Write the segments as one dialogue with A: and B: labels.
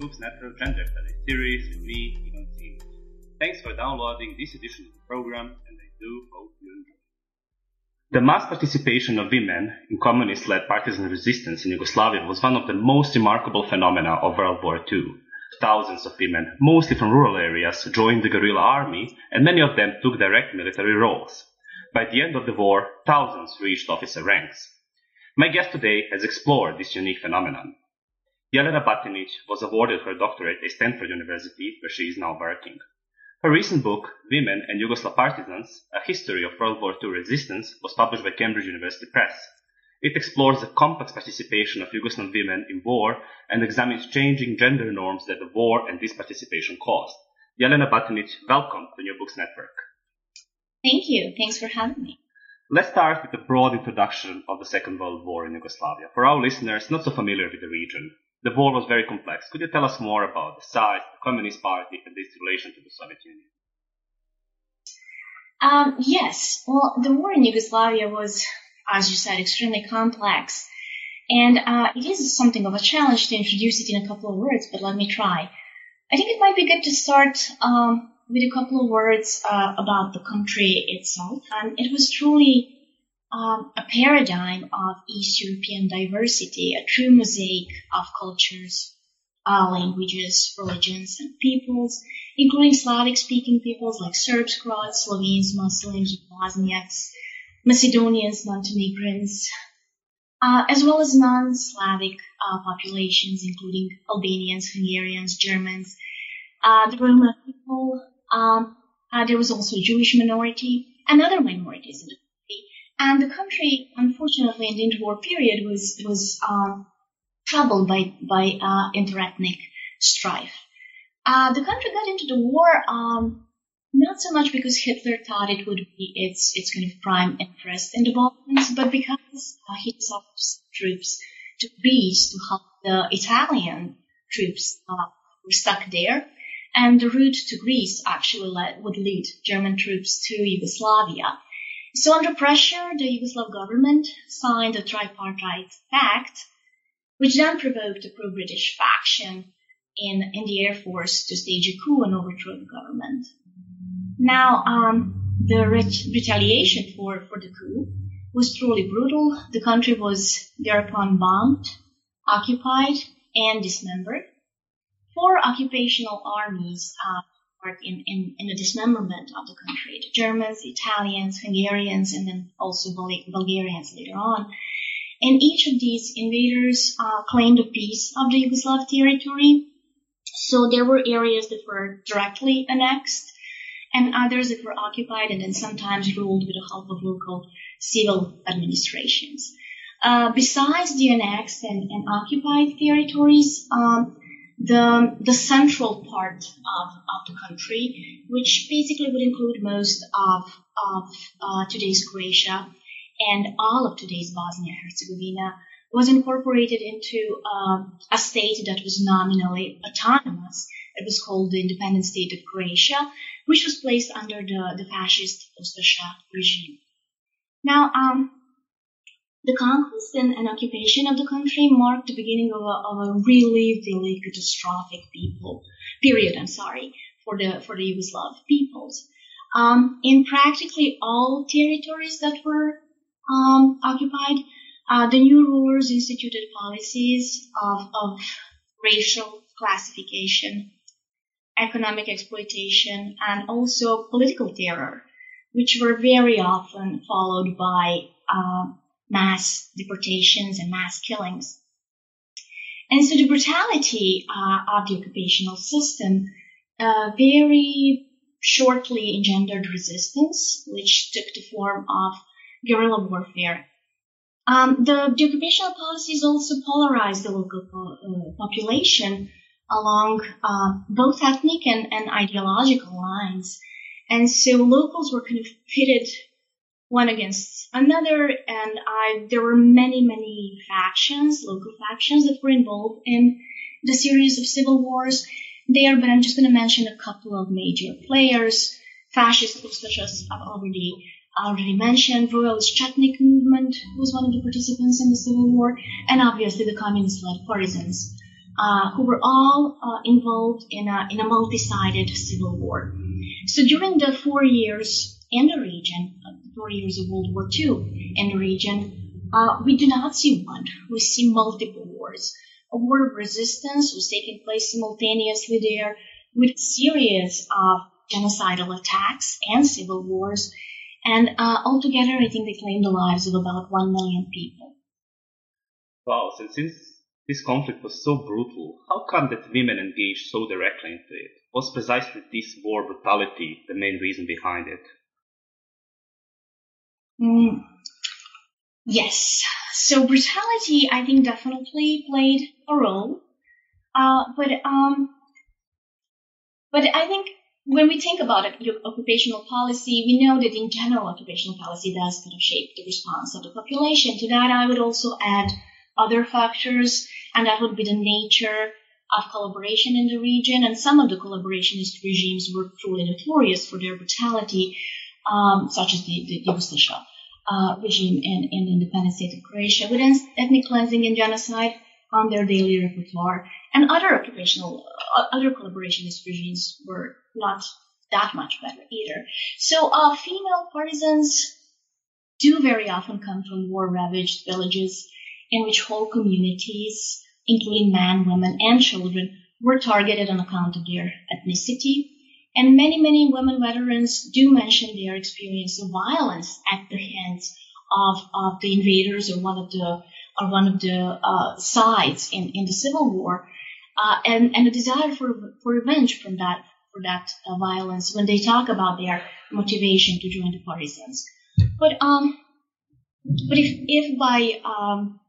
A: Books Network Gender series. Thanks for downloading this edition of the program, and I do hope you enjoy. The mass participation of women in communist-led partisan resistance in Yugoslavia was one of the most remarkable phenomena of World War II. Thousands of women, mostly from rural areas, joined the guerrilla army, and many of them took direct military roles. By the end of the war, thousands reached officer ranks. My guest today has explored this unique phenomenon. Jelena Batinic was awarded her doctorate at Stanford University, where she is now working. Her recent book, Women and Yugoslav Partisans, A History of World War II Resistance, was published by Cambridge University Press. It explores the complex participation of Yugoslav women in war and examines changing gender norms that the war and this participation caused. Jelena Batinic, welcome to New Books Network.
B: Thank you. Thanks for having me.
A: Let's start with a broad introduction of the Second World War in Yugoslavia. For our listeners not so familiar with the region, the war was very complex. Could you tell us more about the size, the Communist Party, and its relation to the Soviet Union?
B: Um, yes. Well, the war in Yugoslavia was, as you said, extremely complex. And uh, it is something of a challenge to introduce it in a couple of words, but let me try. I think it might be good to start um, with a couple of words uh, about the country itself. Um, it was truly um, a paradigm of East European diversity, a true mosaic of cultures, uh, languages, religions, and peoples, including Slavic-speaking peoples like Serbs, Croats, Slovenes, Muslims, Bosniaks, Macedonians, Montenegrins, uh, as well as non-Slavic uh, populations, including Albanians, Hungarians, Germans, uh, the Roma people. Um, uh, there was also a Jewish minority and other minorities in the and the country, unfortunately, in the interwar period was was um, troubled by by uh, interethnic strife. Uh, the country got into the war um, not so much because Hitler thought it would be its its kind of prime interest in the Balkans, but because uh, he decided to send troops to Greece to help the Italian troops uh, were stuck there. And the route to Greece actually led, would lead German troops to Yugoslavia. So under pressure, the Yugoslav government signed a tripartite pact, which then provoked a pro-British faction in, in the Air Force to stage a coup and overthrow the government. Now, um, the ret- retaliation for, for the coup was truly brutal. The country was thereupon bombed, occupied, and dismembered. Four occupational armies uh, part in, in, in the dismemberment of the country. The Germans, Italians, Hungarians, and then also Bulgarians later on. And each of these invaders uh, claimed a piece of the Yugoslav territory. So there were areas that were directly annexed and others that were occupied and then sometimes ruled with the help of local civil administrations. Uh, besides the annexed and, and occupied territories, um, the the central part of, of the country, which basically would include most of of uh, today's Croatia and all of today's Bosnia Herzegovina, was incorporated into um, a state that was nominally autonomous. It was called the Independent State of Croatia, which was placed under the, the fascist Ustaša regime. Now, um, the conquest and, and, occupation of the country marked the beginning of a, of a really, really catastrophic people period. I'm sorry for the for the Yugoslav peoples. Um, in practically all territories that were um, occupied, uh, the new rulers instituted policies of, of racial classification, economic exploitation, and also political terror, which were very often followed by uh, mass deportations and mass killings. And so the brutality uh, of the occupational system uh, very shortly engendered resistance, which took the form of guerrilla warfare. Um, the, the, occupational policies also polarized the local po- uh, population along uh, both ethnic and, and ideological lines. And so locals were kind of pitted one against another, and I, there were many, many factions, local factions that were involved in the series of civil wars there, but I'm just going to mention a couple of major players. Fascist Ustashas I've already already mentioned. Royalist Chetnik movement was one of the participants in the civil war, and obviously the communist-led partisans, uh, who were all uh, involved in a in a multi-sided civil war. So during the four years in the region, uh, years of World War II in the region, uh, we do not see one. We see multiple wars a war of resistance was taking place simultaneously there with series of genocidal attacks and civil wars. And uh, altogether, I think they claimed the lives of about one million people.
A: Wow, so since this conflict was so brutal, how come that women engaged so directly into it? Was precisely this war brutality the main reason behind it?
B: Mm, yes. So brutality, I think, definitely played a role. Uh, but um, but I think when we think about occupational policy, we know that in general, occupational policy does kind of shape the response of the population. To that, I would also add other factors, and that would be the nature of collaboration in the region. And some of the collaborationist regimes were truly notorious for their brutality, um, such as the, the Yugoslavia uh, regime in, the independent state of Croatia, with ethnic cleansing and genocide on their daily repertoire. And other occupational, uh, other collaborationist regimes were not that much better either. So uh, female partisans do very often come from war-ravaged villages in which whole communities, including men, women, and children, were targeted on account of their ethnicity. And many, many women veterans do mention their experience of violence at the hands of, of the invaders or one of the or one of the uh, sides in, in the civil war, uh, and and a desire for for revenge from that for that uh, violence when they talk about their motivation to join the partisans. But um, but if if by um,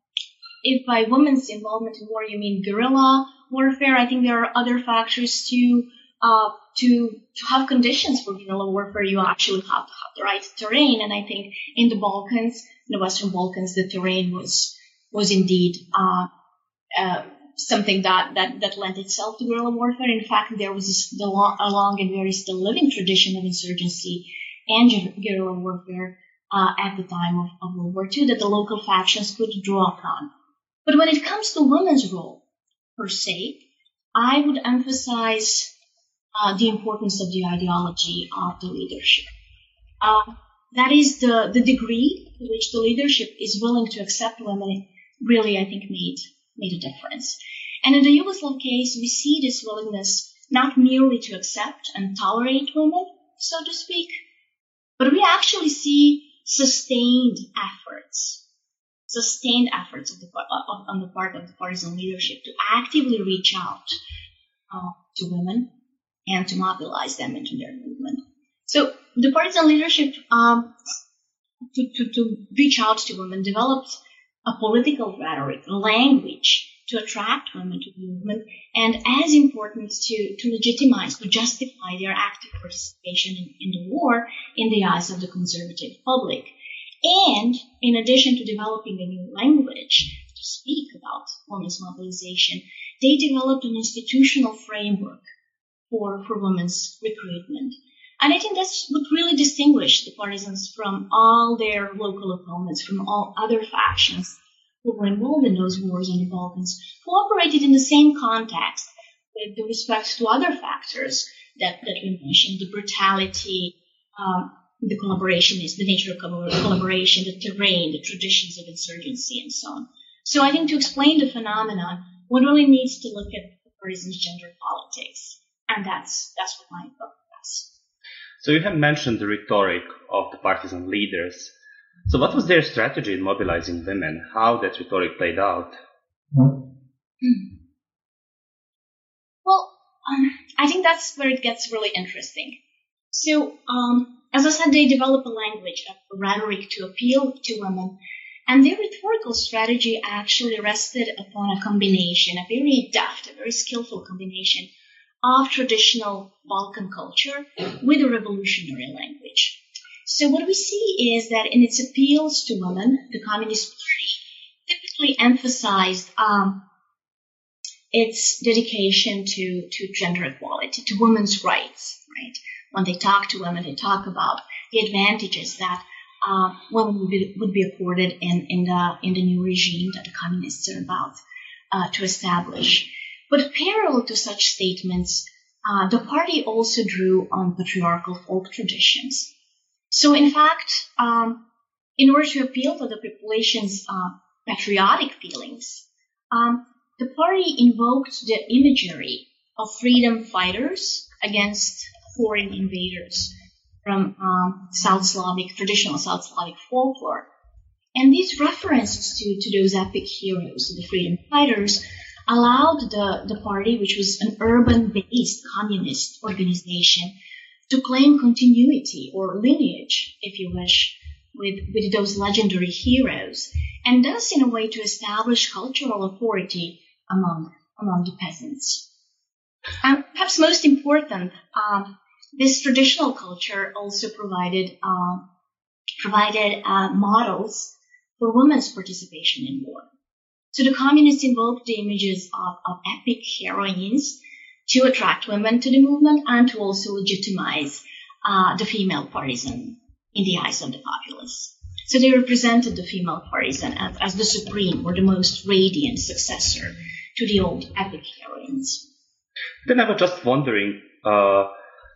B: if by women's involvement in war you mean guerrilla warfare, I think there are other factors too. Uh, to to have conditions for guerrilla warfare, you actually have to have the right terrain. And I think in the Balkans, in the Western Balkans, the terrain was was indeed uh, uh, something that, that, that lent itself to guerrilla warfare. In fact, there was this, the long, a long and very still living tradition of insurgency and guerrilla warfare uh, at the time of, of, World War II that the local factions could draw upon. But when it comes to women's role, per se, I would emphasize uh, the importance of the ideology of the leadership. Uh, that is the, the degree to which the leadership is willing to accept women really, I think, made, made a difference. And in the Yugoslav case, we see this willingness not merely to accept and tolerate women, so to speak, but we actually see sustained efforts, sustained efforts the, on the part of the partisan leadership to actively reach out uh, to women and to mobilize them into their movement. So the partisan leadership um, to, to, to reach out to women developed a political rhetoric, language to attract women to the movement, and as important to, to legitimize, to justify their active participation in, in the war in the eyes of the conservative public. And in addition to developing a new language to speak about women's mobilization, they developed an institutional framework for, for women's recruitment. And I think that's what really distinguished the partisans from all their local opponents, from all other factions who were involved in those wars in the Balkans, who operated in the same context with respect to other factors that, that we mentioned, the brutality, um, the collaboration is the nature of collaboration, the terrain, the traditions of insurgency, and so on. So I think to explain the phenomenon, one really needs to look at the partisans' gender politics, and that's that's what my book does.
A: so you have mentioned the rhetoric of the partisan leaders. So what was their strategy in mobilizing women? How that rhetoric played out?
B: Hmm. Well, um, I think that's where it gets really interesting. So, um, as I said, they develop a language, a rhetoric to appeal to women, And their rhetorical strategy actually rested upon a combination, a very deft, a very skillful combination of traditional Balkan culture with a revolutionary language. So what we see is that in its appeals to women, the Communist Party typically emphasized um, its dedication to, to gender equality, to women's rights, right? When they talk to women, they talk about the advantages that uh, women would be, would be accorded in, in, the, in the new regime that the communists are about uh, to establish. But parallel to such statements, uh, the party also drew on patriarchal folk traditions. So, in fact, um, in order to appeal to the population's uh, patriotic feelings, um, the party invoked the imagery of freedom fighters against foreign invaders from um, South Slavic, traditional South Slavic folklore. And these references to, to those epic heroes, the freedom fighters, allowed the, the party, which was an urban-based communist organization, to claim continuity or lineage, if you wish, with, with those legendary heroes, and thus in a way to establish cultural authority among, among the peasants. And perhaps most important, um, this traditional culture also provided uh, provided uh, models for women's participation in war. So the communists invoked the images of, of epic heroines to attract women to the movement and to also legitimize uh, the female partisan in the eyes of the populace. So they represented the female partisan as, as the supreme or the most radiant successor to the old epic heroines.
A: Then I was just wondering, uh,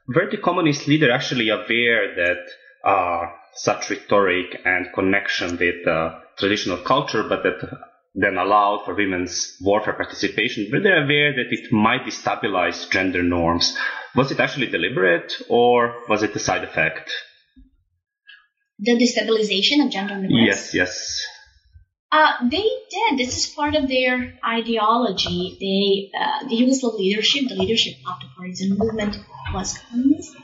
A: were the communist leader actually aware that uh, such rhetoric and connection with uh, traditional culture, but that then allowed for women's warfare participation, were they aware that it might destabilize gender norms? Was it actually deliberate or was it a side effect?
B: The destabilization of gender norms?
A: Yes, yes.
B: Uh, they did. This is part of their ideology. They, uh, the Yugoslav leadership, the leadership of the partisan movement, was communist,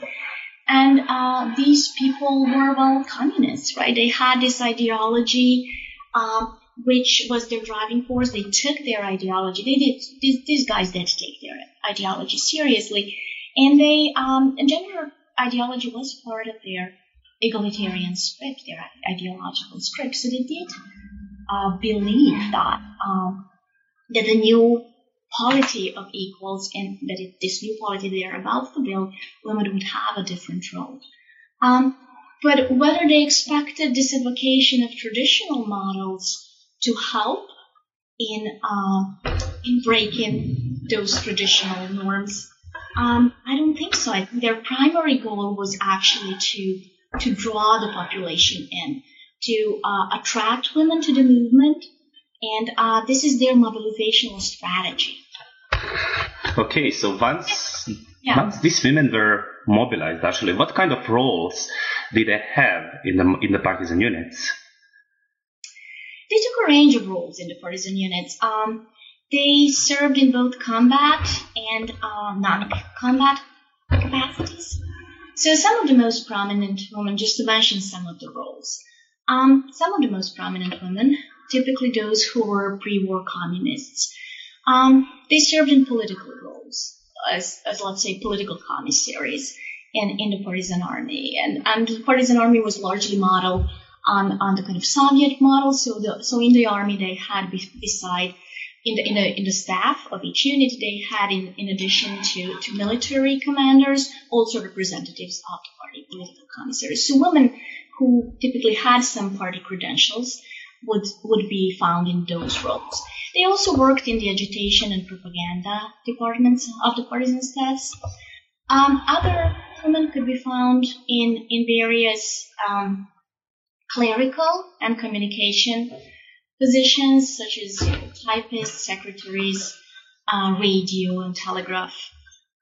B: and uh, these people were well communists, right? They had this ideology, um, which was their driving force. They took their ideology. They did. These, these guys did take their ideology seriously, and they, um, gender ideology was part of their egalitarian script, their ideological script. So they did uh, believe that um, that the new polity of equals and that it, this new polity they are about to build, women would have a different role. Um, but whether they expected this invocation of traditional models to help in uh, in breaking those traditional norms, um, I don't think so. I think their primary goal was actually to to draw the population in to uh, attract women to the movement, and uh, this is their mobilizational strategy.
A: Okay, so once yeah. once these women were mobilized, actually, what kind of roles did they have in the in the partisan units?
B: They took a range of roles in the partisan units. Um, they served in both combat and uh, non-combat capacities. So some of the most prominent women, just to mention some of the roles. Um, some of the most prominent women, typically those who were pre-war communists, um, they served in political roles as, as let's say political commissaries in, in the partisan army, and and the partisan army was largely modeled on on the kind of Soviet model. So the so in the army they had beside in the, in the in the staff of each unit they had in in addition to to military commanders also representatives of the party political commissaries. So women who typically had some party credentials would, would be found in those roles. They also worked in the agitation and propaganda departments of the partisan staffs. Um, other women could be found in, in various um, clerical and communication positions, such as typists, secretaries, uh, radio and telegraph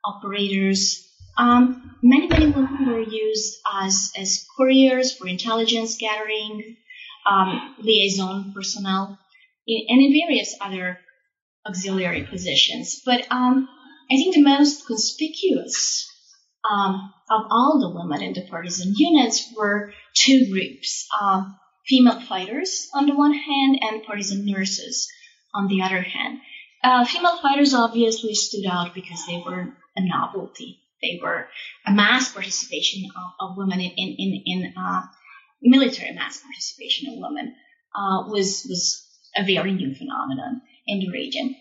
B: operators, um, many, many women were used as, as couriers for intelligence gathering, um, liaison personnel, in, and in various other auxiliary positions. But um, I think the most conspicuous um, of all the women in the partisan units were two groups. Um, female fighters on the one hand and partisan nurses on the other hand. Uh, female fighters obviously stood out because they were a novelty. They were a mass participation of, of women in, in, in, in uh, military mass participation of women uh, was, was a very new phenomenon in the region.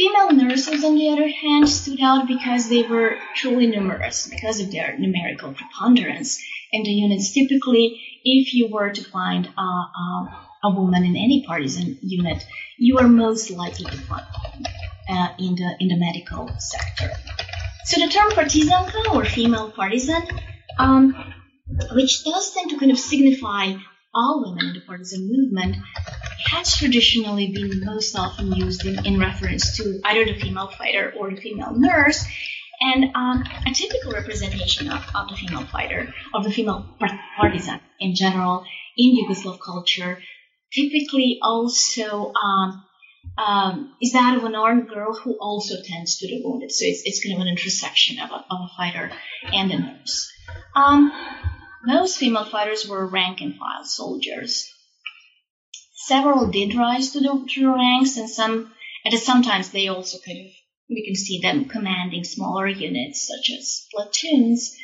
B: Female nurses, on the other hand, stood out because they were truly numerous, because of their numerical preponderance in the units. Typically, if you were to find a, a, a woman in any partisan unit, you are most likely to find uh, in the in the medical sector. So the term partisanka or female partisan, um, which does tend to kind of signify all women in the partisan movement, has traditionally been most often used in, in reference to either the female fighter or the female nurse. And um, a typical representation of, of the female fighter, of the female partisan in general in Yugoslav culture, typically also um, um, is that of an armed girl who also tends to the wounded. So it's, it's kind of an intersection of a, of a fighter and a nurse. Um, most female fighters were rank and file soldiers. Several did rise to the, to ranks, and some, and sometimes they also kind of, we can see them commanding smaller units such as platoons.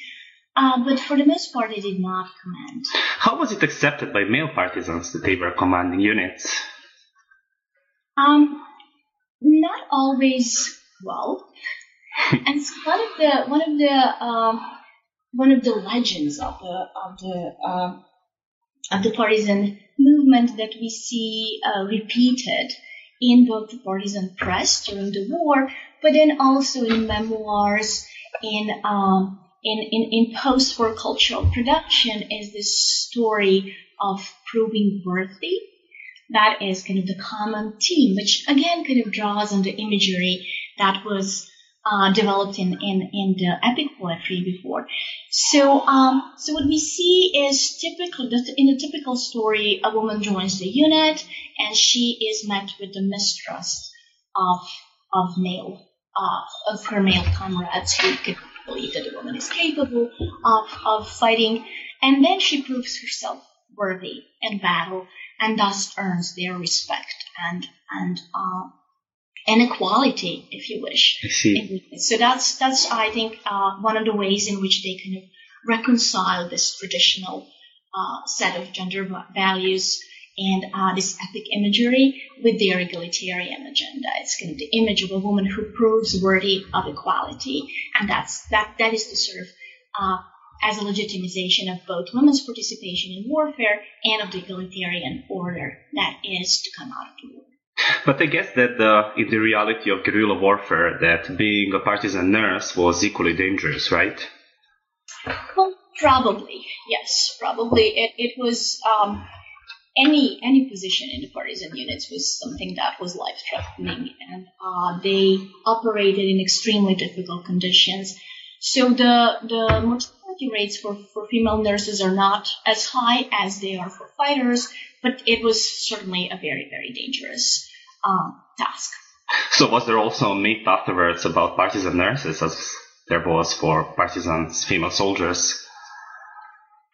B: Uh, but for the most part, they did not command.
A: How was it accepted by male partisans that they were commanding units?
B: Um, not always well. and one of the one of the um, one of the legends of the of the uh, of the partisan movement that we see uh, repeated in both the partisan press during the war, but then also in memoirs, in um, in, in, in post-war cultural production, is this story of proving worthy. That is kind of the common theme, which again kind of draws on the imagery that was uh, developed in, in, in the epic poetry before. So, um, so what we see is typical, in a typical story, a woman joins the unit and she is met with the mistrust of, of male, uh, of her male comrades who could believe that the woman is capable of, of fighting. And then she proves herself worthy in battle and thus earns their respect and, and, uh, inequality, if you wish.
A: I see.
B: So that's that's I think uh, one of the ways in which they kind of reconcile this traditional uh, set of gender values and uh, this epic imagery with their egalitarian agenda. It's kind of the image of a woman who proves worthy of equality, and that's that that is the sort of uh, as a legitimization of both women's participation in warfare and of the egalitarian order that is to come out of the war.
A: But I guess that the, in the reality of guerrilla warfare, that being a partisan nurse was equally dangerous, right?
B: Well, probably yes, probably it, it was. Um, any any position in the partisan units was something that was life threatening, and uh, they operated in extremely difficult conditions. So the the mortality rates for, for female nurses are not as high as they are for fighters, but it was certainly a very very dangerous um, task.
A: So was there also a myth afterwards about partisan nurses as there was for partisans female soldiers?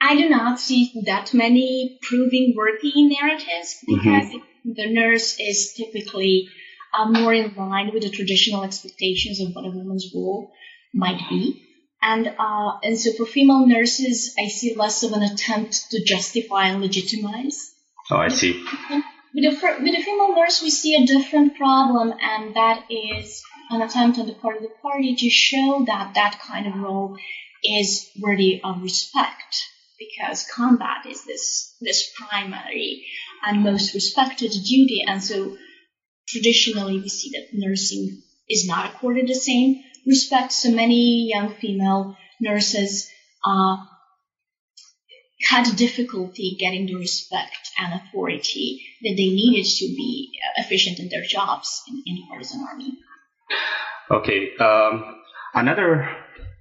B: I do not see that many proving worthy narratives because mm-hmm. the nurse is typically uh, more in line with the traditional expectations of what a woman's role might be. And uh, and so for female nurses, I see less of an attempt to justify and legitimize.
A: Oh, I see.
B: With the, with a female nurse, we see a different problem, and that is an attempt on the part of the party to show that that kind of role is worthy of respect because combat is this this primary and most respected duty, and so traditionally we see that nursing is not accorded the same respect. So many young female nurses uh, had difficulty getting the respect and authority that they needed to be efficient in their jobs in, in the partisan army.
A: Okay. Um, another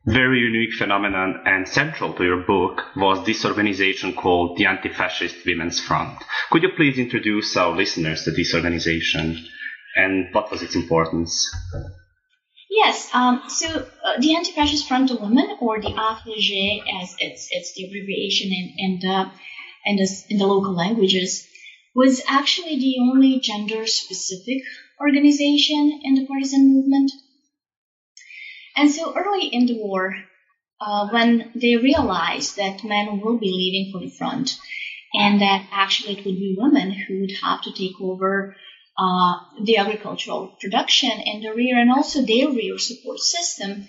A: very unique phenomenon and central to your book was this organization called the Anti-Fascist Women's Front. Could you please introduce our listeners to this organization and what was its importance?
B: Yes, um, so uh, the Anti-Fascist Front of Women, or the AFG as it's, it's the abbreviation in, in the and in the local languages, was actually the only gender specific organization in the partisan movement. And so early in the war, uh, when they realized that men will be leaving for the front and that actually it would be women who would have to take over uh, the agricultural production in the rear and also their rear support system,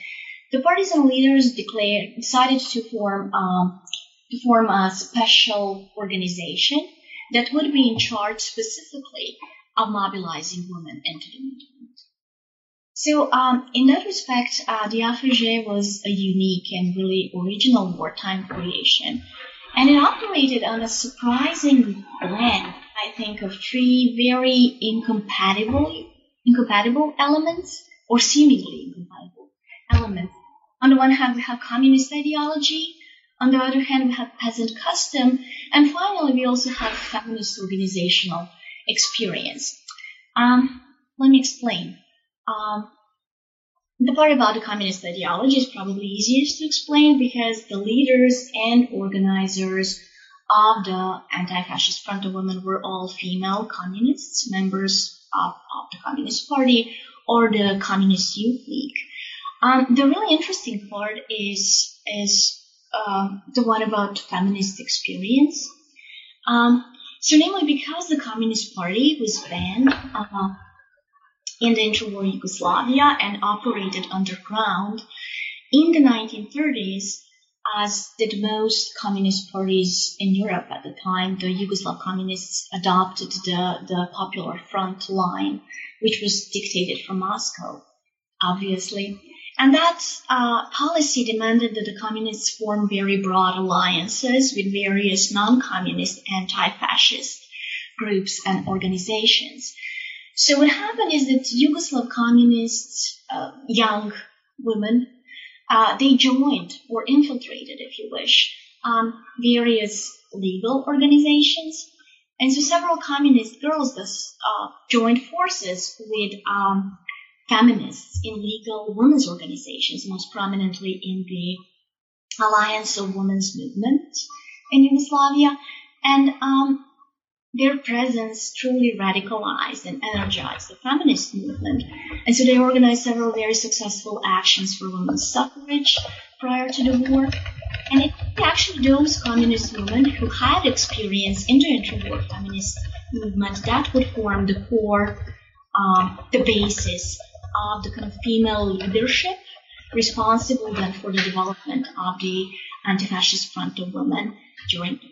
B: the partisan leaders declared, decided to form, um, to form a special organization that would be in charge specifically of mobilizing women into the movement. So, um, in that respect, uh, the AFG was a unique and really original wartime creation. And it operated on a surprising blend, I think, of three very incompatible, incompatible elements, or seemingly incompatible elements. On the one hand, we have communist ideology. On the other hand, we have peasant custom. And finally, we also have feminist organizational experience. Um, let me explain. Um, the part about the communist ideology is probably easiest to explain because the leaders and organizers of the anti-fascist front of women were all female communists, members of, of the Communist Party or the Communist Youth League. Um, the really interesting part is is uh, the one about feminist experience. Um, so, namely, because the Communist Party was banned uh, in the interwar Yugoslavia and operated underground in the 1930s, as did most communist parties in Europe at the time, the Yugoslav communists adopted the, the Popular Front line, which was dictated from Moscow, obviously. And that uh, policy demanded that the communists form very broad alliances with various non-communist anti-fascist groups and organizations. So what happened is that Yugoslav communists, uh, young women, uh, they joined or infiltrated, if you wish, um, various legal organizations. And so several communist girls thus uh, joined forces with um, feminists in legal women's organizations, most prominently in the Alliance of Women's Movement in Yugoslavia. And um, their presence truly radicalized and energized the feminist movement. And so they organized several very successful actions for women's suffrage prior to the war. And it actually those communist women who had experience in the interwar feminist movement that would form the core, um, the basis of the kind of female leadership responsible then for the development of the anti-fascist front of women during the.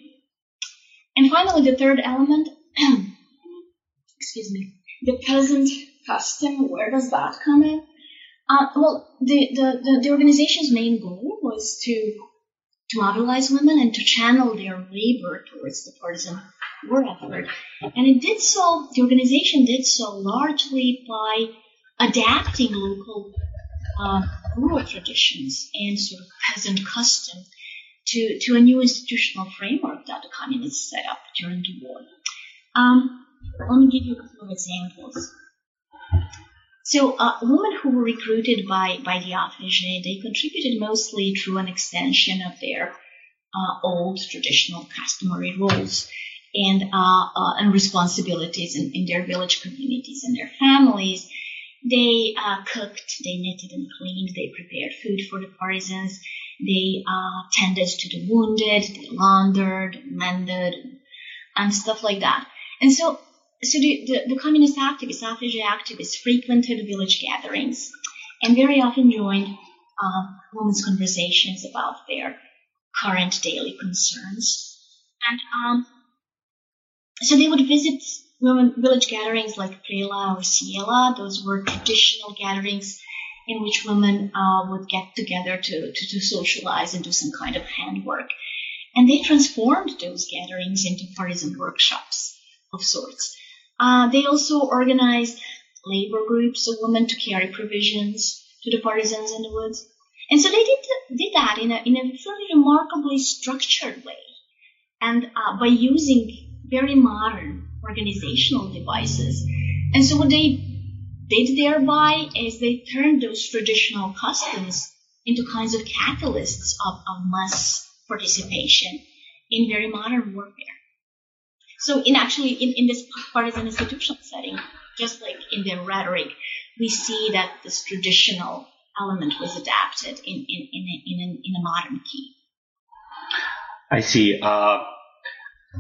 B: And finally, the third element, excuse me, the peasant custom, where does that come in? Uh, well, the, the, the, the organization's main goal was to to mobilize women and to channel their labor towards the partisan war effort. And it did so, the organization did so largely by adapting local uh, rural traditions and sort of peasant custom to, to a new institutional framework that the communists set up during the war. Um, let me give you a couple of examples. So, uh, women who were recruited by, by the AFG, they contributed mostly through an extension of their uh, old traditional customary roles and, uh, uh and responsibilities in, in their village communities and their families they uh, cooked, they knitted and cleaned, they prepared food for the partisans, they uh, tended to the wounded, they laundered, mended, and stuff like that. And so, so the, the, the communist activists, AFG activists, frequented village gatherings and very often joined uh, women's conversations about their current daily concerns. And um, so they would visit women village gatherings like Prela or Sijela. Those were traditional gatherings in which women uh, would get together to, to, to socialize and do some kind of handwork. And they transformed those gatherings into partisan workshops of sorts. Uh, they also organized labor groups of women to carry provisions to the partisans in the woods. And so they did, did that in a, in a remarkably structured way. And uh, by using very modern organizational devices. And so what they did thereby is they turned those traditional customs into kinds of catalysts of, of mass participation in very modern warfare. So in actually in, in this partisan institutional setting, just like in their rhetoric, we see that this traditional element was adapted in, in, in, a, in, a, in a modern key.
A: I see. Uh,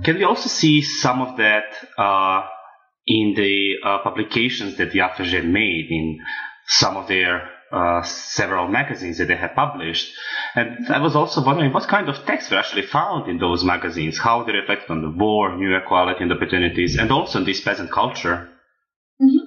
A: can we also see some of that uh, in the uh, publications that the AFG made in some of their uh, several magazines that they had published. And I was also wondering what kind of texts were actually found in those magazines, how they reflected on the war, new equality and opportunities, and also on this peasant culture.
B: Mm-hmm.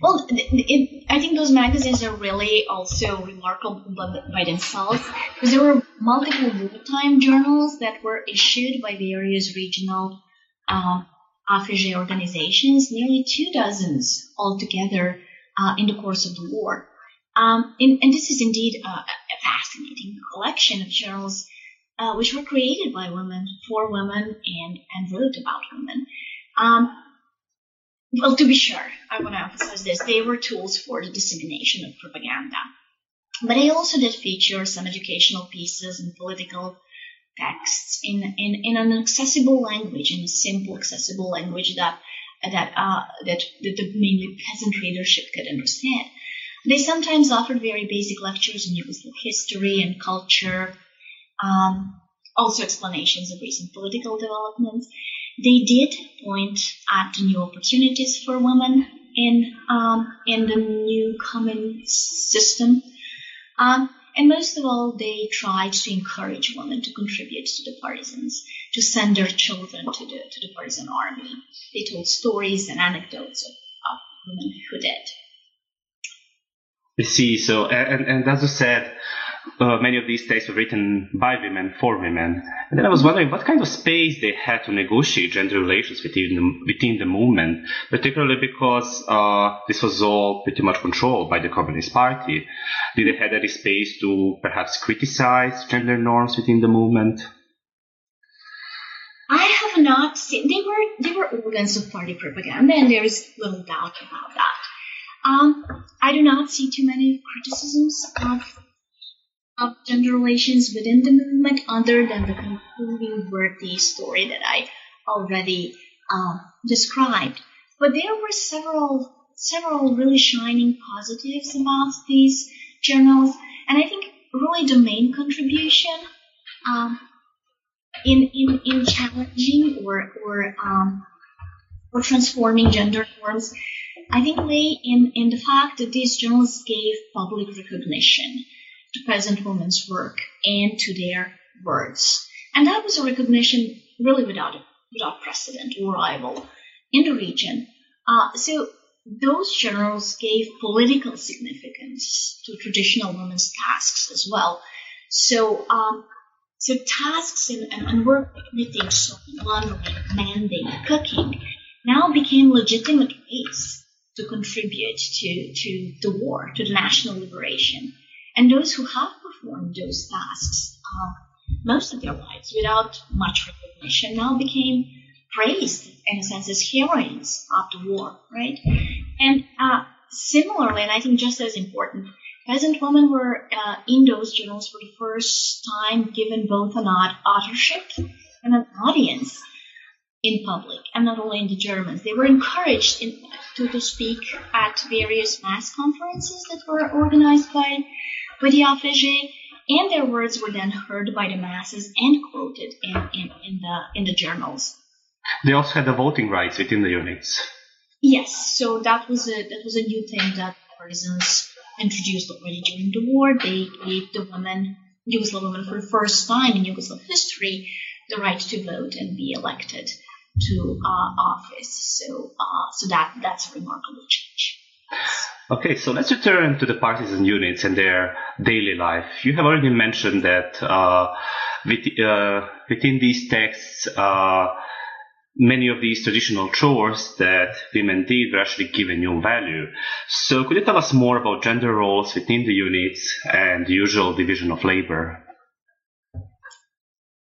B: Well, it, I think those magazines are really also remarkable by themselves because there were multiple wartime journals that were issued by various regional uh, organizations, nearly two dozens altogether uh, in the course of the war. Um, and, and, this is indeed a, a, fascinating collection of journals uh, which were created by women, for women, and, and wrote about women. Um, well, to be sure, I want to emphasize this, they were tools for the dissemination of propaganda. But they also did feature some educational pieces and political texts in, in, in an accessible language, in a simple, accessible language that that uh, that, that the mainly peasant readership could understand. They sometimes offered very basic lectures in Yugoslav history and culture, um, also explanations of recent political developments. They did point at new opportunities for women in um, in the new common system. Um, and most of all, they tried to encourage women to contribute to the partisans, to send their children to the, to the partisan army. They told stories and anecdotes of, of women who did.
A: I see. So, and, and as you said, uh, many of these texts were written by women for women. And then I was wondering what kind of space they had to negotiate gender relations within the, within the movement, particularly because uh, this was all pretty much controlled by the Communist Party. Did they have any space to perhaps criticize gender norms within the movement?
B: I have not seen. They were they were organs of party propaganda, and there is little doubt about that. Um, I do not see too many criticisms of of gender relations within the movement other than the completely worthy story that I already um, described. But there were several several really shining positives about these journals, and I think really the main contribution um, in, in in challenging or or um, or transforming gender norms, I think lay in in the fact that these journals gave public recognition to peasant women's work and to their words. And that was a recognition really without, without precedent or rival in the region. Uh, so those journals gave political significance to traditional women's tasks as well. So, um, so tasks and, and, and work like knitting, sewing, laundering, mending, cooking now became legitimate ways to contribute to, to the war, to the national liberation. And those who have performed those tasks uh, most of their lives without much recognition now became praised in a sense as heroines after war, right? And uh, similarly, and I think just as important, peasant women were uh, in those journals for the first time given both an authorship and an audience in public, and not only in the Germans. They were encouraged in, to, to speak at various mass conferences that were organized by with the AFG, and their words were then heard by the masses and quoted in, in, in, the, in the journals.
A: They also had the voting rights within the units.
B: Yes, so that was a that was a new thing that partisans introduced already during the war. They gave the women, Yugoslav women, for the first time in Yugoslav history, the right to vote and be elected to uh, office. So, uh, so that that's a remarkable change.
A: Okay, so let's return to the partisan units and their daily life. You have already mentioned that uh, with, uh, within these texts, uh, many of these traditional chores that women did were actually given new value. So could you tell us more about gender roles within the units and the usual division of labor?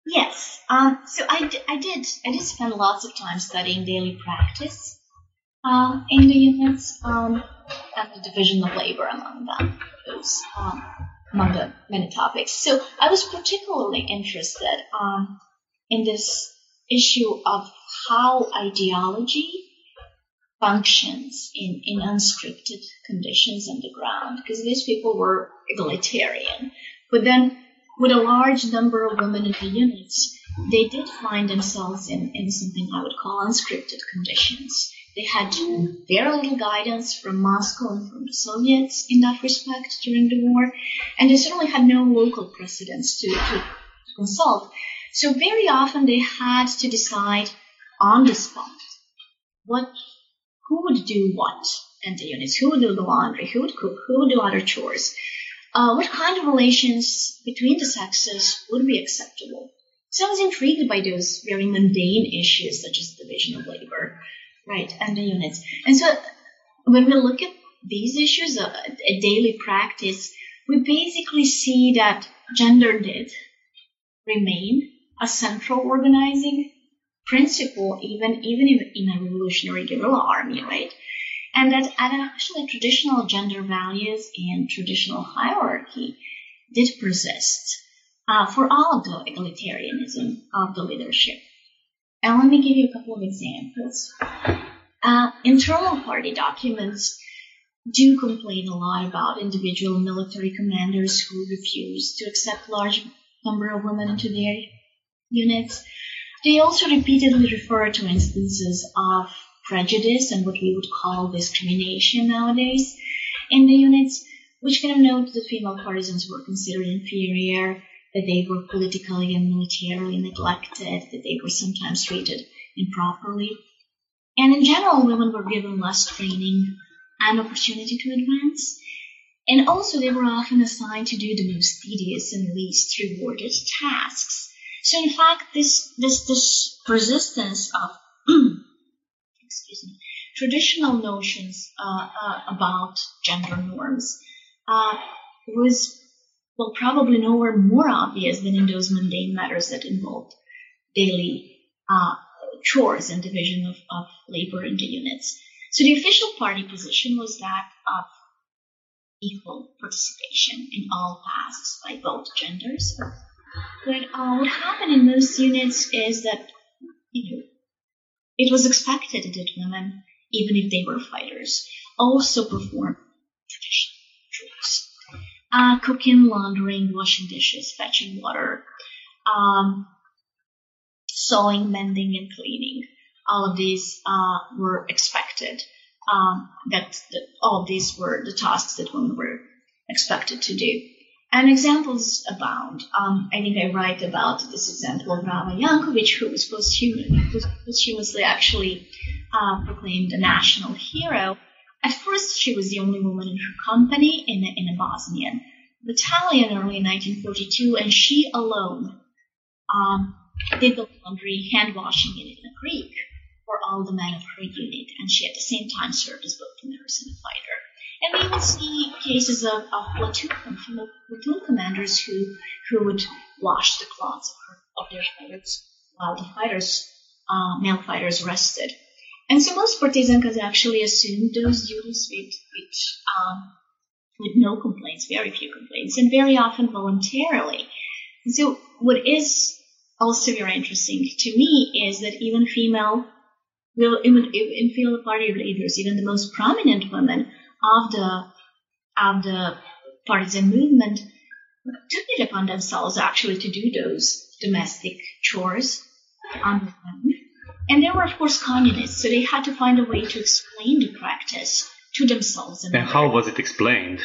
B: Yes. Um, so I, d- I did I did spend lots of time studying daily practice uh, in the units. Um, and the division of labor among them, those um, among the many topics. So I was particularly interested um, in this issue of how ideology functions in, in unscripted conditions on the ground, because these people were egalitarian. But then, with a large number of women in the units, they did find themselves in, in something I would call unscripted conditions. They had very little guidance from Moscow and from the Soviets in that respect during the war, and they certainly had no local precedents to, to consult. So very often they had to decide on the spot what who would do what in the units, who would do the laundry, who would cook, who would do other chores, uh, what kind of relations between the sexes would be acceptable. So I was intrigued by those very mundane issues such as division of labor, right, and the units. And so when we look at these issues, a, uh, daily practice, we basically see that gender did remain a central organizing principle, even even in, in a revolutionary guerrilla army, right? And that, actually traditional gender values and traditional hierarchy did persist uh, for all of the egalitarianism of the leadership. And let me give you a couple of examples. Uh, internal party documents do complain a lot about individual military commanders who refuse to accept large number of women into their units. They also repeatedly refer to instances of prejudice and what we would call discrimination nowadays in the units, which kind of note that female partisans were considered inferior, that they were politically and militarily neglected, that they were sometimes treated improperly. And in general, women were given less training and opportunity to advance. And also, they were often assigned to do the most tedious and least rewarded tasks. So in fact, this this this resistance of excuse me, traditional notions uh, uh, about gender norms uh, was well probably nowhere more obvious than in those mundane matters that involved daily uh, chores and division of, of labor into units. So the official party position was that of equal participation in all tasks by both genders. But uh, what happened in most units is that, you know, it was expected that women, even if they were fighters, also perform traditional chores. Uh, cooking, laundering, washing dishes, fetching water, um, sewing, mending, and cleaning. All of these uh, were expected. Um, that, that all of these were the tasks that women were expected to do. And examples abound. Um, I think I write about this example of Rava Yankovic, who was posthumously actually uh, proclaimed a national hero. At first, she was the only woman in her company in a, in a Bosnian battalion early in 1942, and she alone um, did the laundry, hand washing it in a creek for all the men of her unit, and she at the same time served as both a nurse and a fighter. And we even see cases of, of platoon, platoon commanders who, who would wash the cloths of, her, of their fighters while the fighters, uh, male fighters rested. And so most partizankas actually assumed those duties with, with, um, with no complaints, very few complaints, and very often voluntarily. And so what is also very interesting to me is that even female, even, in female party leaders, even the most prominent women, of the of the partisan movement took it upon themselves actually to do those domestic chores on own. And they were, of course, communists, so they had to find a way to explain the practice to themselves.
A: And, and how was it explained?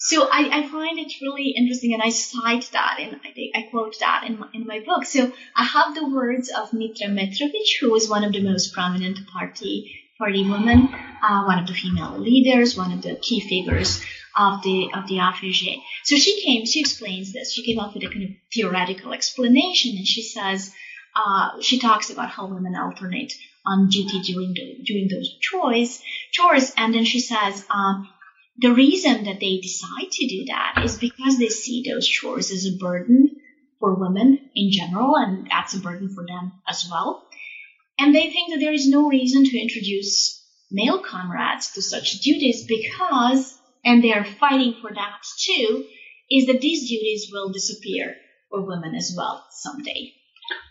B: So I, I, find it really interesting, and I cite that, and I, I quote that in my, in my book. So I have the words of Mitra Mitrovic, who was one of the most prominent party party woman, uh, one of the female leaders, one of the key figures of the of the AFG. So she came, she explains this. She came up with a kind of theoretical explanation, and she says uh, she talks about how women alternate on duty during the, doing those chores, chores, and then she says. Um, the reason that they decide to do that is because they see those chores as a burden for women in general, and that's a burden for them as well. And they think that there is no reason to introduce male comrades to such duties because, and they are fighting for that too, is that these duties will disappear for women as well someday.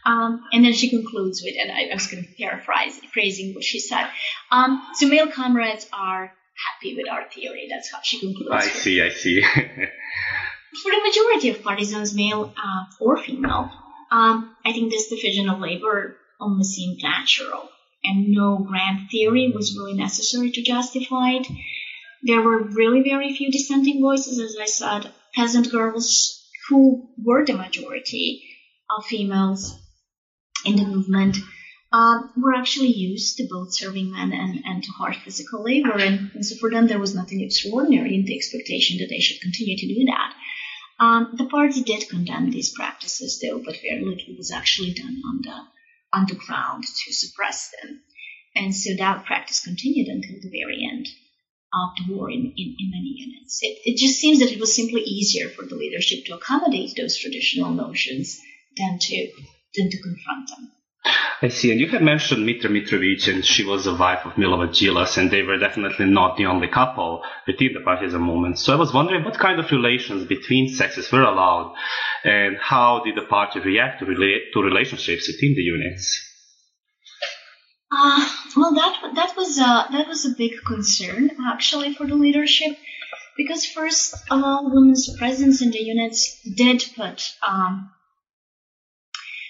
B: Um, and then she concludes with, and I, I was going to paraphrase, phrasing what she said. Um, so male comrades are happy with our theory. That's how she concludes.
A: I see, I see.
B: For the majority of partisans, male uh, or female, um, I think this division of labor almost seemed natural, and no grand theory was really necessary to justify it. There were really very few dissenting voices, as I said, peasant girls who were the majority of females in the movement um, were actually used to both serving men and, and to hard physical labor. And, and, so for them, there was nothing extraordinary in the expectation that they should continue to do that. Um, the party did condemn these practices, though, but very little was actually done on the, the ground to suppress them. And so that practice continued until the very end of the war in, in, in many units. It, it just seems that it was simply easier for the leadership to accommodate those traditional notions than to than to confront them.
A: I see. And you had mentioned Mitra Mitrovic, and she was the wife of Milovan Djilas, and they were definitely not the only couple within the partisan movement. So I was wondering what kind of relations between sexes were allowed, and how did the party react to, rela- to relationships within the units?
B: Uh, well, that that was a, that was a big concern actually for the leadership, because first of all, women's presence in the units did put um,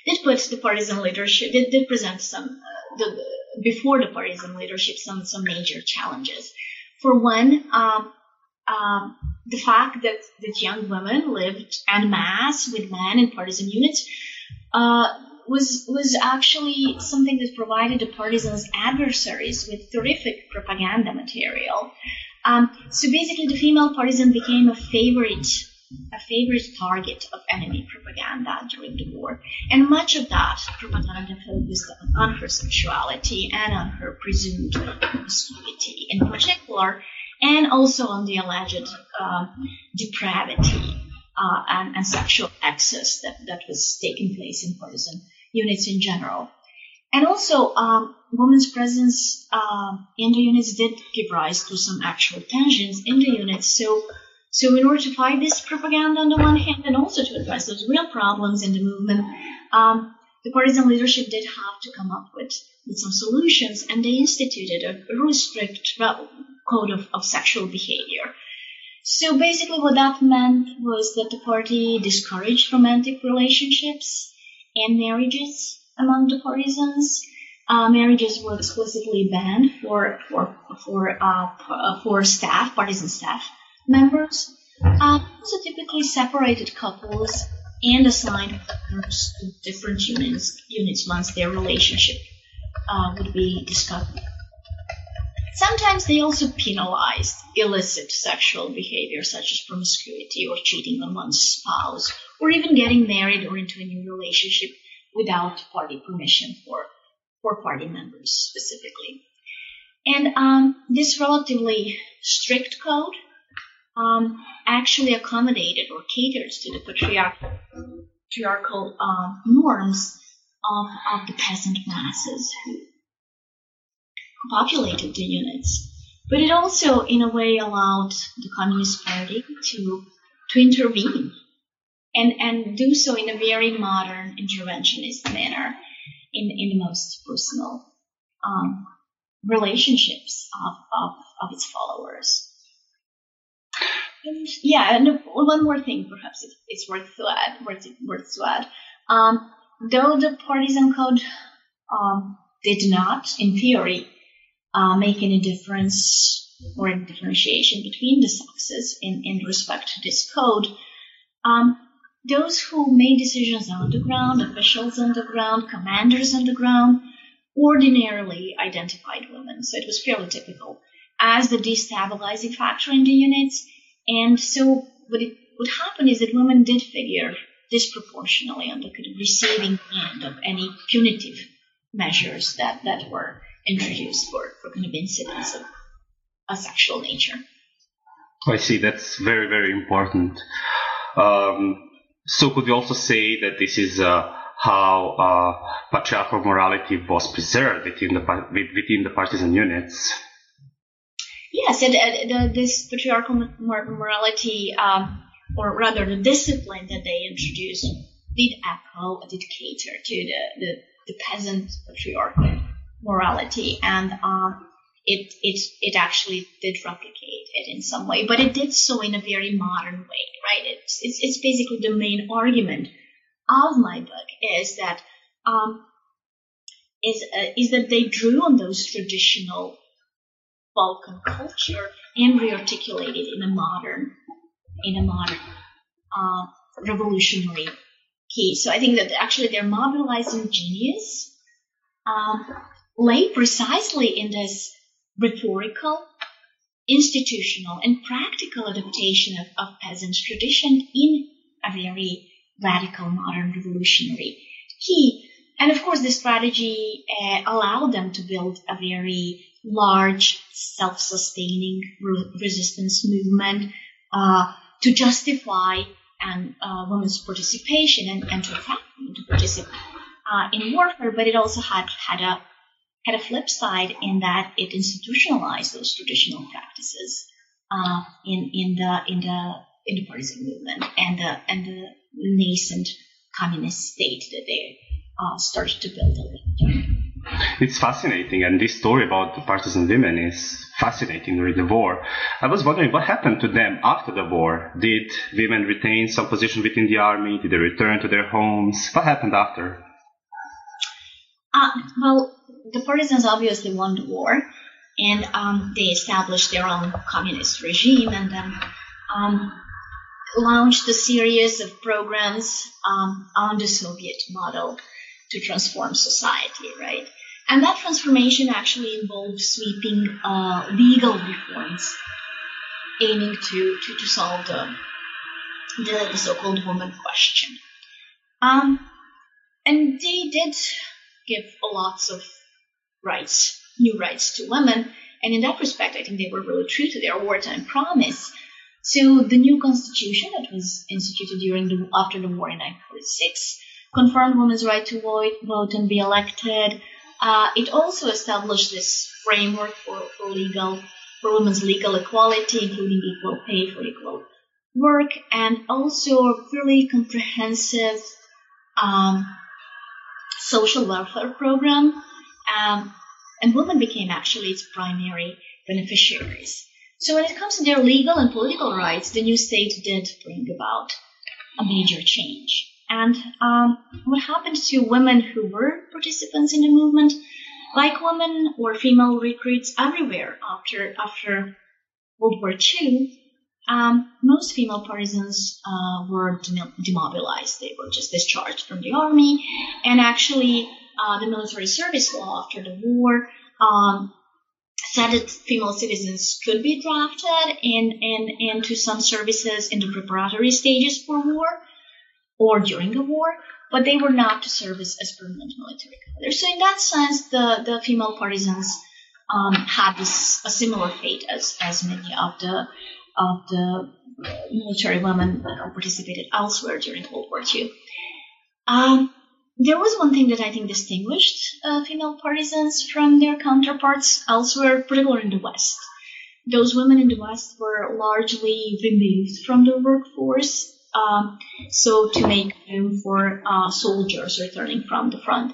B: did put the partisan leadership did, did present some uh, the, before the partisan leadership some some major challenges. For one, um, um, the fact that that young women lived en masse with men in partisan units uh, was was actually something that provided the partisans' adversaries with terrific propaganda material. Um, so basically, the female partisan became a favorite a favorite target of enemy propaganda during the war. And much of that propaganda focused on her sexuality and on her presumed promiscuity in particular, and also on the alleged uh, depravity uh, and, and, sexual excess that, that was taking place in partisan units in general. And also, um, women's presence uh, in the units did give rise to some actual tensions in the units. So so in order to fight this propaganda on the one hand and also to address those real problems in the movement, um, the partisan leadership did have to come up with, with some solutions and they instituted a, really strict code of, of sexual behavior. So basically what that meant was that the party discouraged romantic relationships and marriages among the partisans. Uh, marriages were explicitly banned for for for uh, for staff, partisan staff members are also typically separated couples and assigned partners to different units, units once their relationship uh, would be discovered. Sometimes they also penalized illicit sexual behavior such as promiscuity or cheating on one's spouse or even getting married or into a new relationship without party permission for, for party members specifically. And um, this relatively strict code um, actually accommodated or catered to the patriarchal, um, norms of, of the peasant masses who, who populated the units. But it also, in a way, allowed the Communist Party to to intervene and and do so in a very modern interventionist manner in in the most personal um, relationships of, of, of its followers. Yeah, and one more thing, perhaps it, it's worth to add. Worth, worth to add. Um, though the partisan code um, did not, in theory, uh, make any difference or any differentiation between the sexes in, in respect to this code, um, those who made decisions on the ground, officials on the ground, commanders on the ground, ordinarily identified women. So it was fairly typical as the destabilizing factor in the units and so what it would happen is that women did figure disproportionately on the receiving end of any punitive measures that, that were introduced for, for kind of incidents of a sexual nature.
A: I see. That's very, very important. Um, so could we also say that this is uh, how uh, patriarchal morality was preserved within the within the partisan units?
B: Yes, and, this patriarchal morality, um, or rather the discipline that they introduced, did echo, did cater to the, the, the peasant patriarchal morality, and um, it it it actually did replicate it in some way, but it did so in a very modern way, right? It's it's, it's basically the main argument of my book is that um, is uh, is that they drew on those traditional Balkan culture and rearticulated in a modern in a modern uh, revolutionary key. So I think that actually their mobilizing genius um, lay precisely in this rhetorical, institutional, and practical adaptation of, of peasant tradition in a very radical modern revolutionary key. And of course, this strategy uh, allowed them to build a very large, self-sustaining re- resistance movement uh, to justify and uh, women's participation and, and to attract them to participate uh, in warfare. But it also had had a had a flip side in that it institutionalized those traditional practices uh, in in the in the in the partisan movement and the and the nascent communist state that they uh, started to build.
A: It's fascinating, and this story about the partisan women is fascinating during the war. I was wondering what happened to them after the war. Did women retain some position within the army? Did they return to their homes? What happened after?
B: Uh, well, the partisans obviously won the war, and um, they established their own communist regime and then um, launched a series of programs um, on the Soviet model to transform society, right? And that transformation actually involved sweeping uh, legal reforms aiming to, to, to solve the, the, the so-called woman question. Um, and they did give lots of rights, new rights to women. And in that respect, I think they were really true to their wartime promise. So the new constitution that was instituted during the after the war in 1946 confirmed women's right to vote, vote and be elected. Uh, it also established this framework for, for legal for women's legal equality, including equal pay for equal work, and also a fairly comprehensive um, social welfare program um, and women became actually its primary beneficiaries. So when it comes to their legal and political rights, the new state did bring about a major change. And um, what happened to women who were participants in the movement, like women or female recruits everywhere after after World War II, um, most female partisans uh, were demobilized. They were just discharged from the army, and actually uh, the military service law after the war um, said that female citizens could be drafted in, in, into some services in the preparatory stages for war or during the war, but they were not to serve as, permanent military cadres. So in that sense, the, the female partisans um, had this a similar fate as, as many of the of the military women that participated elsewhere during World War II. Um, there was one thing that I think distinguished uh, female partisans from their counterparts elsewhere, particularly in the West. Those women in the West were largely removed from the workforce, um, so to make room for uh, soldiers returning from the front.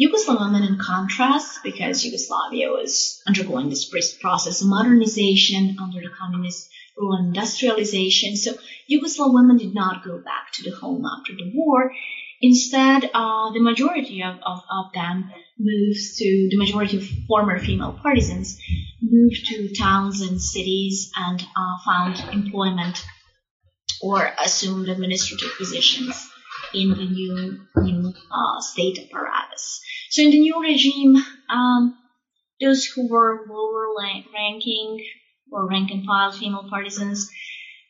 B: Yugoslav women, in contrast, because Yugoslavia was undergoing this process of modernization under the communist rule and industrialization, so Yugoslav women did not go back to the home after the war Instead, uh, the majority of, of, of them moved to, the majority of former female partisans moved to towns and cities and uh, found employment or assumed administrative positions in the new, new uh, state apparatus. So in the new regime, um, those who were lower ranking or rank and file female partisans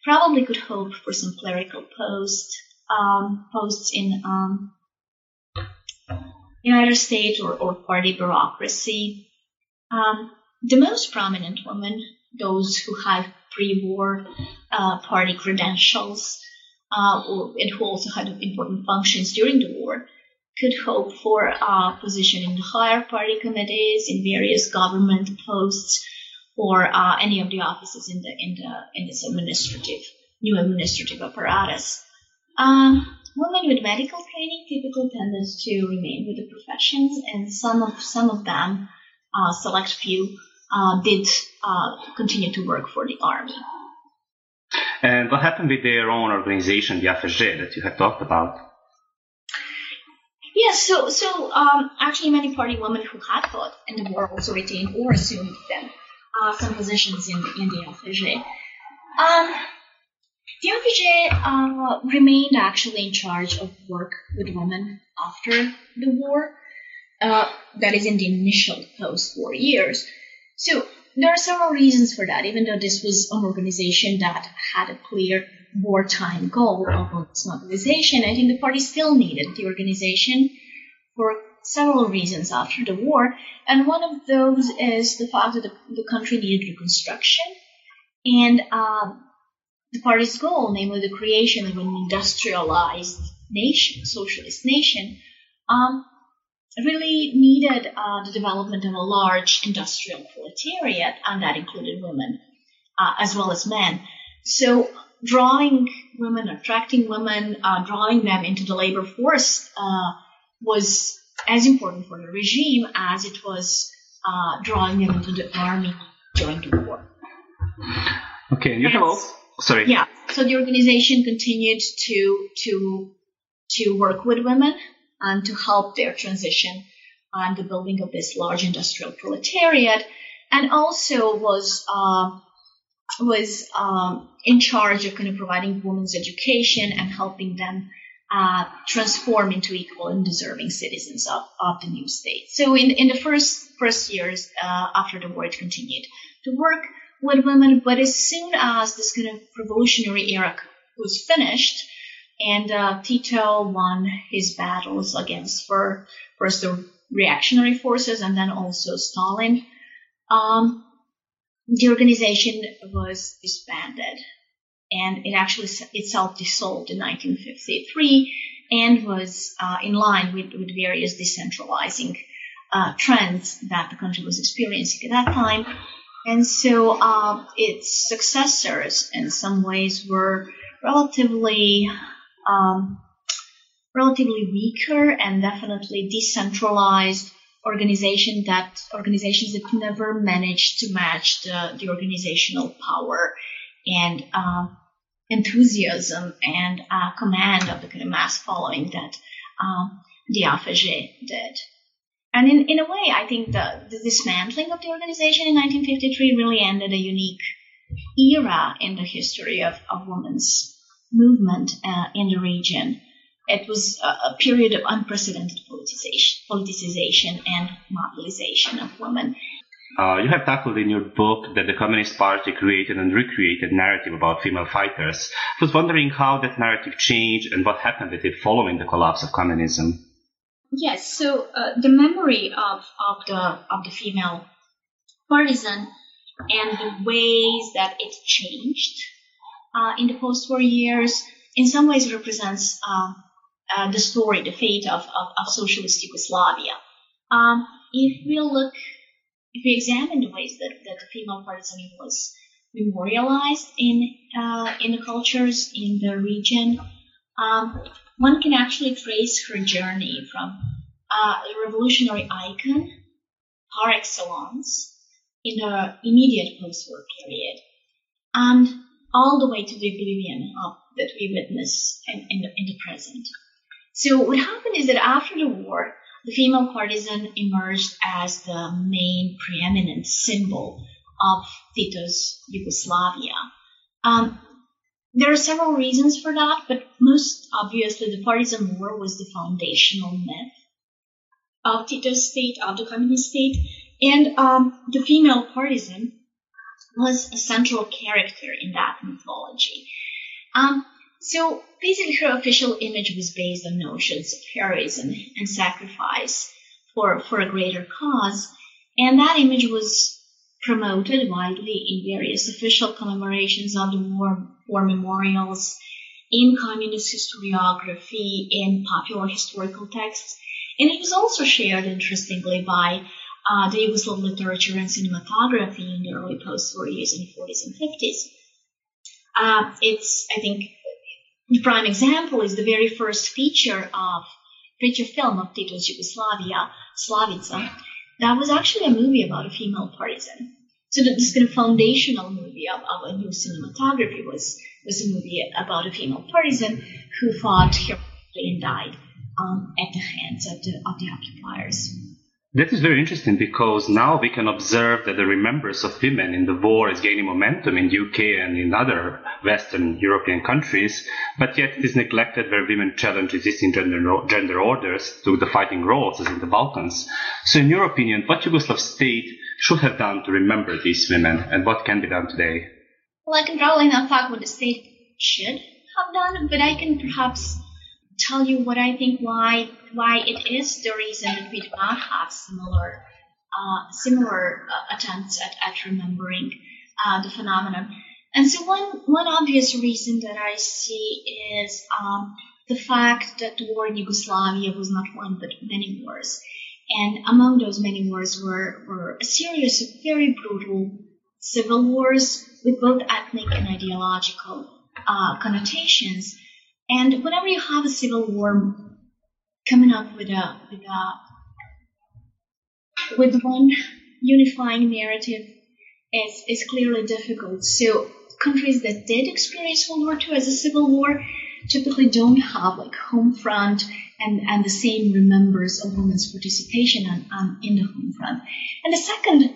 B: probably could hope for some clerical posts um, posts in um, United States or, or party bureaucracy. Um, the most prominent women, those who have pre-war uh, party credentials, uh, and who also had important functions during the war, could hope for a position in the higher party committees, in various government posts, or uh, any of the offices in the in the in this administrative new administrative apparatus. Um, women with medical training typically tended to remain with the professions, and some of some of them, uh, select few, did uh, continue to work for the army.
A: And what happened with their own organization, the AFG, that you have talked about?
B: Yes, so so um, actually, many party women who had fought in the war also retained or assumed them uh, some positions in in the AFG. Um, the AFG uh, remained actually in charge of work with women after the war. Uh, that is in the initial post-war years. So there are several reasons for that. Even though this was an organization that had a clear wartime goal of its mobilization, I think the party still needed the organization for several reasons after the war. And one of those is the fact that the, the country needed reconstruction. And um, the party's goal, namely the creation of an industrialized nation, socialist nation, um, really needed uh, the development of a large industrial proletariat, and that included women uh, as well as men. So drawing women, attracting women, uh, drawing them into the labor force uh, was as important for the regime as it was uh, drawing them into the army during the war.
A: Okay, you have also sorry.
B: Yeah, so the organization continued to to to work with women and to help their transition and the building of this large industrial proletariat, and also was uh, was um, in charge of kind of providing women's education and helping them uh, transform into equal and deserving citizens of, of the new state. So in, in the first first years uh, after the war, it continued to work with women, but as soon as this kind of revolutionary era was finished, and uh, Tito won his battles against for first the reactionary forces and then also Stalin. Um, the organization was disbanded and it actually itself dissolved in 1953 and was uh, in line with, with various decentralizing uh, trends that the country was experiencing at that time. And so uh, its successors, in some ways, were relatively um, relatively weaker and definitely decentralized organization that organizations that never managed to match the, the organizational power and uh, enthusiasm and uh, command of the kind of mass following that um, the AFG did. And in, in a way, I think the, the dismantling of the organization in 1953 really ended a unique era in the history of, of women's movement uh, in the region. It was a, a period of unprecedented politicization, politicization and mobilization of women.
A: Uh, you have tackled in your book that the Communist Party created and recreated narrative about female fighters. I was wondering how that narrative changed and what happened with it following the collapse of communism.
B: Yes, so uh, the memory of, of the of the female partisan and the ways that it changed uh, in the post-war years in some ways represents uh, uh, the story, the fate of, of, of socialist Yugoslavia. Um, if we look if we examine the ways that, that female partisan was memorialized in uh, in the cultures in the region, um, one can actually trace her journey from uh, a revolutionary icon par excellence in the immediate post-war period, and all the way to the oblivion of, that we witness in, in, the, in the present. So what happened is that after the war, the female partisan emerged as the main preeminent symbol of Tito's Yugoslavia. Um, there are several reasons for that, but most obviously the partisan war was the foundational myth of Tito's state, of the communist state, and um, the female partisan was a central character in that mythology. Um, so basically, her official image was based on notions of heroism and sacrifice for, for a greater cause, and that image was promoted widely in various official commemorations of the war, war memorials, in communist historiography, in popular historical texts, and it was also shared, interestingly, by uh, the Yugoslav literature and cinematography in the early post-war years in the 40s and 50s. Uh, it's, I think, The prime example is the very first feature of feature film of Tito's Yugoslavia, Slavica. That was actually a movie about a female partisan. So this kind of foundational movie of, of a new cinematography was was a movie about a female partisan who fought heroically and died um, at the hands of the of the occupiers.
A: That is very interesting because now we can observe that the remembrance of women in the war is gaining momentum in UK and in other Western European countries, but yet it is neglected where women challenge existing gender, gender orders to the fighting roles as in the Balkans. So in your opinion, what Yugoslav state should have done to remember these women and what can be done today?
B: Well, I can probably not talk what the state should have done, but I can perhaps tell you what I think why why it is the reason that we do not have similar uh, similar uh, attempts at, at remembering uh, the phenomenon. And so one one obvious reason that I see is um, the fact that the war in Yugoslavia was not one but many wars. And among those many wars were, were a series of very brutal civil wars with both ethnic and ideological uh, connotations. And whenever you have a civil war coming up with a with a with one unifying narrative is is clearly difficult. So countries that did experience World War II as a civil war typically don't have like home front and, and the same remembers of women's participation on, um, in the home front. And the second,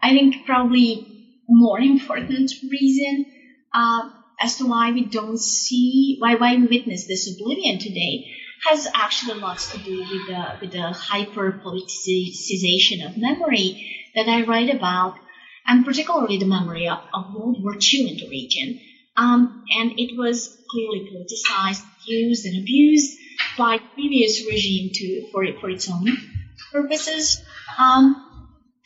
B: I think probably more important reason uh, as to why we don't see why why we witness this oblivion today has actually lots to do with the with the hyper politicization of memory that I write about, and particularly the memory of, of World War II in the region. Um, and it was clearly politicized, used, and abused by previous regime to for for its own purposes. Um,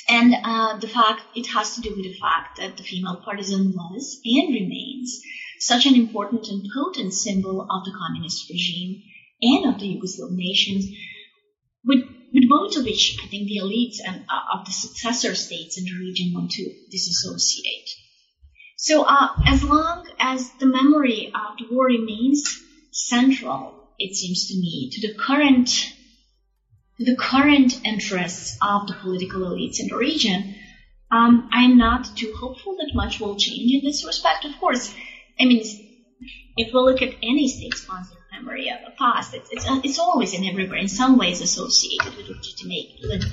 B: and uh, the fact it has to do with the fact that the female partisan was and remains such an important and potent symbol of the communist regime and of the Yugoslav nations, with, with both of which I think the elites and uh, of the successor states in the region want to disassociate. So uh, as long as the memory of the war remains central, it seems to me, to the current to the current interests of the political elites in the region, um, I'm not too hopeful that much will change in this respect. Of course, I mean, if we look at any state-sponsored memory of the past, it's, it's, it's always and everywhere in some ways associated with legitimate,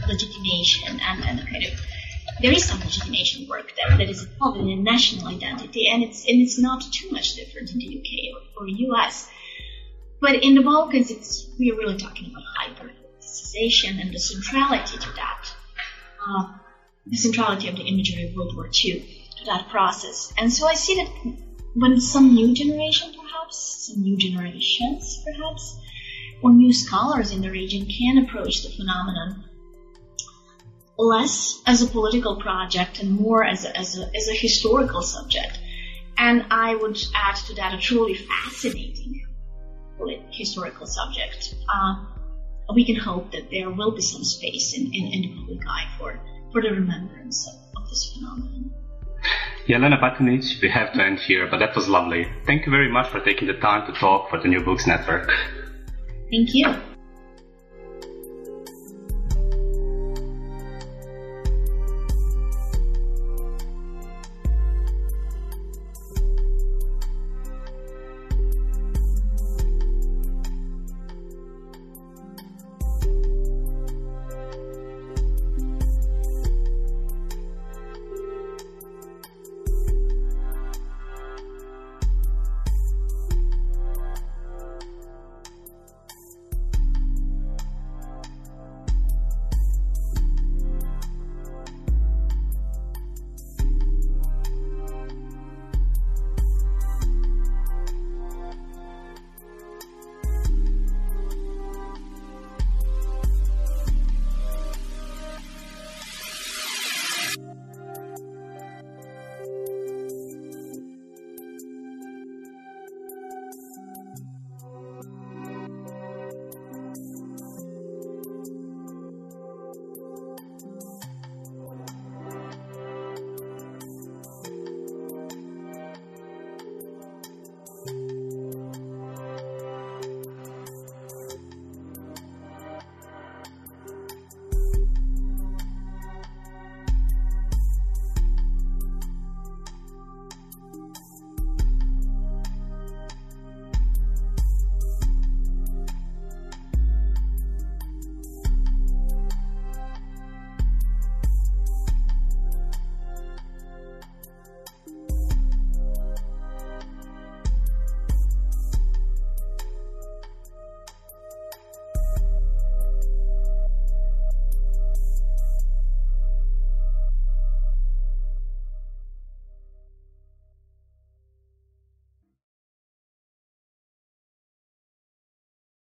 B: legitimation and, and kind of there is some legitimation work that, that is involved in a national identity, and it's and it's not too much different in the UK or, or US. But in the Balkans, it's we're really talking about hyper politicization and the centrality to that, uh, the centrality of the imagery of World War II to that process. And so I see that when some new generation, perhaps, new generations, perhaps, or new scholars in the region can approach the phenomenon less as a political project and more as a, as a, as a historical subject. And I would add to that a truly fascinating historical subject. Uh, we can hope that there will be some space in, in, in the public eye for, for the remembrance of, of this phenomenon.
A: Jelena Batinic, we have to end here, but that was lovely. Thank you very much for taking the time to talk for the New Books Network.
B: Thank you.